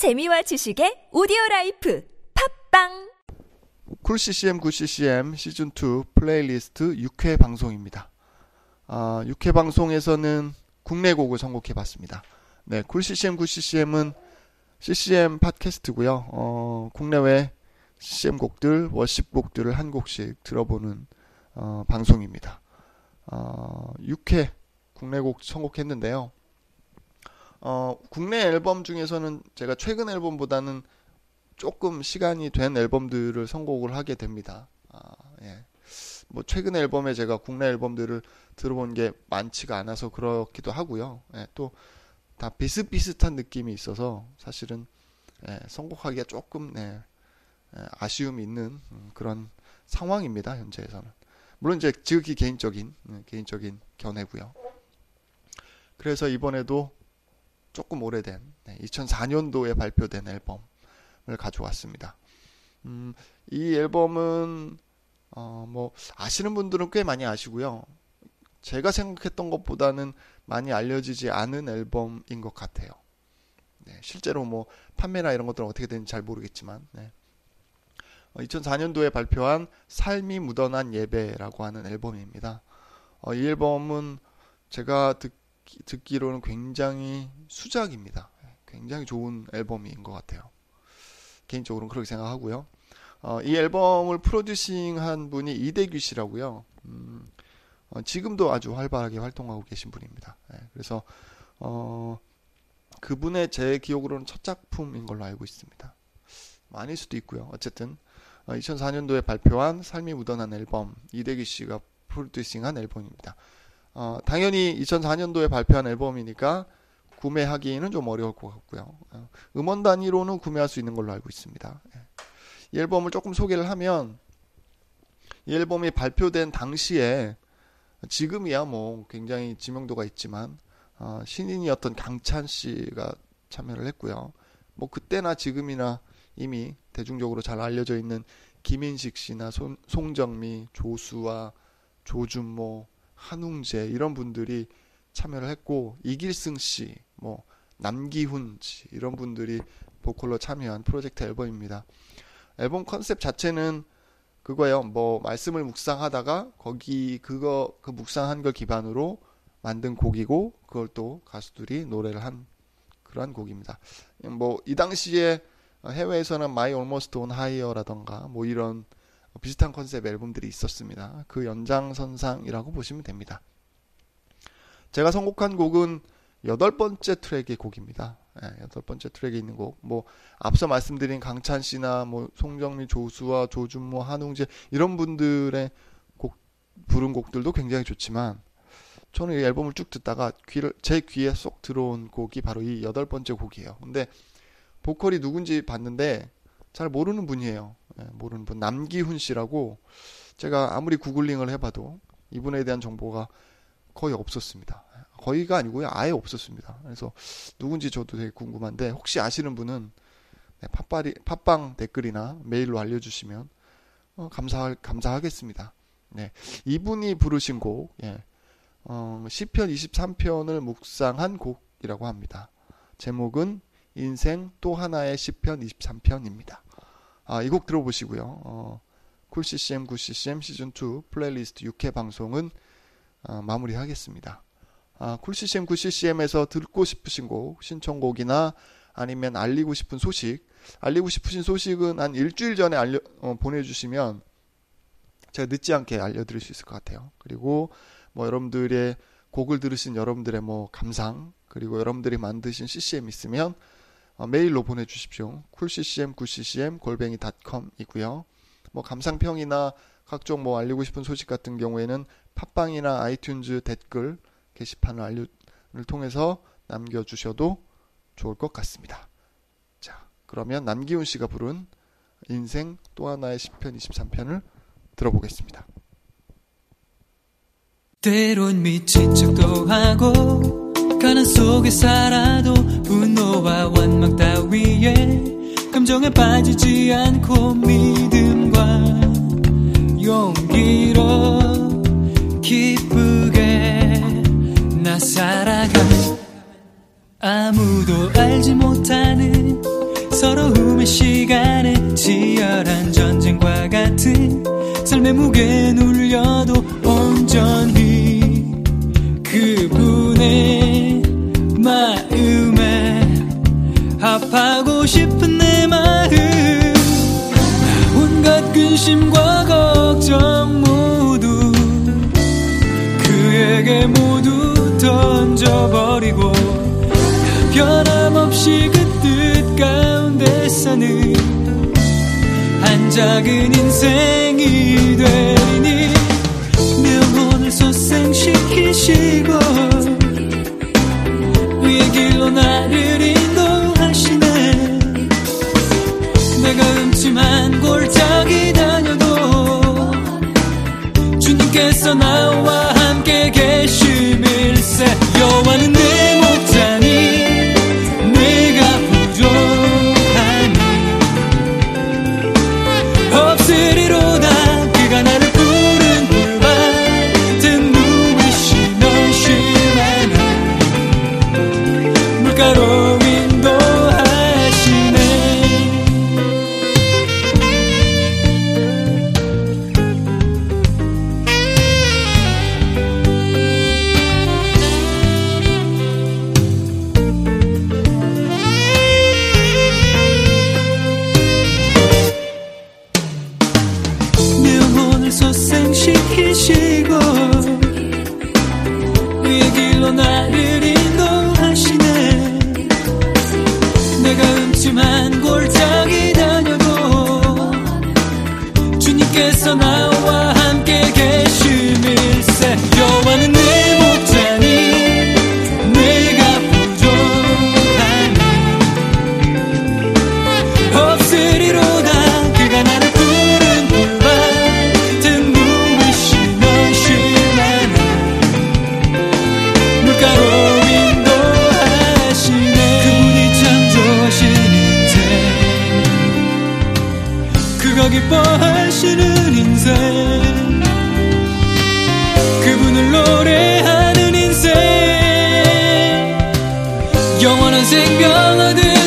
재미와 지식의 오디오 라이프 팟빵 Cool CCM Good CCM 시즌 2 플레이리스트 6회 방송입니다. 아, 6회 방송에서는 국내 곡을 선곡해 봤습니다. 네, Cool CCM Good CCM은 CCM 팟캐스트고요. 어, 국내외 CCM 곡들, worship 곡들을 한 곡씩 들어보는 어, 방송입니다. 어, 6회 국내 곡 선곡했는데요. 어, 국내 앨범 중에서는 제가 최근 앨범보다는 조금 시간이 된 앨범들을 선곡을 하게 됩니다. 아, 예. 뭐 최근 앨범에 제가 국내 앨범들을 들어본 게 많지가 않아서 그렇기도 하고요. 예, 또다 비슷비슷한 느낌이 있어서 사실은 예, 선곡하기가 조금 네, 예, 아쉬움이 있는 음, 그런 상황입니다. 현재에서는 물론 이제 지극히 개인적인 네, 개인적인 견해고요. 그래서 이번에도 조금 오래된 네, 2004년도에 발표된 앨범을 가져왔습니다. 음, 이 앨범은 어, 뭐 아시는 분들은 꽤 많이 아시고요. 제가 생각했던 것보다는 많이 알려지지 않은 앨범인 것 같아요. 네, 실제로 뭐 판매나 이런 것들은 어떻게 되는지 잘 모르겠지만 네. 2004년도에 어, 발표한 삶이 묻어난 예배라고 하는 앨범입니다. 어, 이 앨범은 제가 듣, 듣기로는 굉장히 수작입니다. 굉장히 좋은 앨범인 것 같아요. 개인적으로는 그렇게 생각하고요. 어, 이 앨범을 프로듀싱한 분이 이대규 씨라고요. 음, 어, 지금도 아주 활발하게 활동하고 계신 분입니다. 네, 그래서 어, 그분의 제 기억으로는 첫 작품인 걸로 알고 있습니다. 아닐 수도 있고요. 어쨌든 2004년도에 어, 발표한 삶이 묻어난 앨범 이대규 씨가 프로듀싱한 앨범입니다. 어, 당연히 2004년도에 발표한 앨범이니까 구매하기는 좀 어려울 것 같고요. 어, 음원 단위로는 구매할 수 있는 걸로 알고 있습니다. 예. 이 앨범을 조금 소개를 하면 이 앨범이 발표된 당시에 지금이야 뭐 굉장히 지명도가 있지만 어, 신인이었던 강찬 씨가 참여를 했고요. 뭐 그때나 지금이나 이미 대중적으로 잘 알려져 있는 김인식 씨나 손, 송정미, 조수아, 조준모, 한웅재 이런 분들이 참여를 했고 이길승 씨, 뭐 남기훈 씨 이런 분들이 보컬로 참여한 프로젝트 앨범입니다. 앨범 컨셉 자체는 그거예요. 뭐 말씀을 묵상하다가 거기 그거 그 묵상한 걸 기반으로 만든 곡이고 그걸 또 가수들이 노래를 한 그러한 곡입니다. 뭐 이 당시에 해외에서는 My Almost On Higher라던가 뭐 이런 비슷한 컨셉 앨범들이 있었습니다. 그 연장선상이라고 보시면 됩니다. 제가 선곡한 곡은 여덟 번째 트랙의 곡입니다. 예, 여덟 번째 트랙에 있는 곡. 뭐 앞서 말씀드린 강찬 씨나 뭐 송정미, 조수와 조준모, 한웅재 이런 분들의 곡 부른 곡들도 굉장히 좋지만 저는 이 앨범을 쭉 듣다가 귀를 제 귀에 쏙 들어온 곡이 바로 이 여덟 번째 곡이에요. 근데 보컬이 누군지 봤는데 잘 모르는 분이에요. 예, 모르는 분 남기훈 씨라고 제가 아무리 구글링을 해봐도 이분에 대한 정보가 거의 없었습니다. 거의가 아니고요, 아예 없었습니다. 그래서 누군지 저도 되게 궁금한데 혹시 아시는 분은 네, 팟빵이, 팟빵 댓글이나 메일로 알려주시면 어, 감사 감사하겠습니다. 네, 이분이 부르신 곡, 예, 어, 시편 23편을 묵상한 곡이라고 합니다. 제목은 인생 또 하나의 시편 23편입니다. 아, 이 곡 들어보시고요. 어, Cool CCM Good CCM 시즌 2 플레이리스트 6회 방송은 어, 마무리하겠습니다. 아, Cool CCM Good CCM에서 듣고 싶으신 곡, 신청곡이나 아니면 알리고 싶은 소식, 알리고 싶으신 소식은 한 일주일 전에 알려, 어, 보내주시면 제가 늦지 않게 알려드릴 수 있을 것 같아요. 그리고 뭐 여러분들의 곡을 들으신 여러분들의 뭐 감상, 그리고 여러분들이 만드신 CCM 있으면 어, 메일로 보내주십시오. coolccm goodccm 골뱅이 닷컴이고요. 뭐 감상평이나 각종 뭐 알리고 싶은 소식 같은 경우에는 팟빵이나 아이튠즈 댓글 게시판을 알려, 를 통해서 남겨주셔도 좋을 것 같습니다. 자, 그러면 남기훈 씨가 부른 인생 또 하나의 10편 23편을 들어보겠습니다. 때론 미친 척도 하고 환란 속에 살아도 분노와 원망 따위에 감정에 빠지지 않고 믿음과 용기로 기쁘게 나 살아가. 아무도 알지 못하는 서로움의 시간에 치열한 전쟁과 같은 삶의 무게 눌려도 온전히 그분의 합하고 싶은 내 마음. 온갖 근심과 걱정 모두 그에게 모두 던져버리고 변함없이 그 뜻 가운데 사는 한 작은 인생이 되니 명언을 소생시키시고 이 길로 나를 수만 골짜기 다녀도 주님께서 나와 함께 계심일세. 여호와는 Yo wanna sing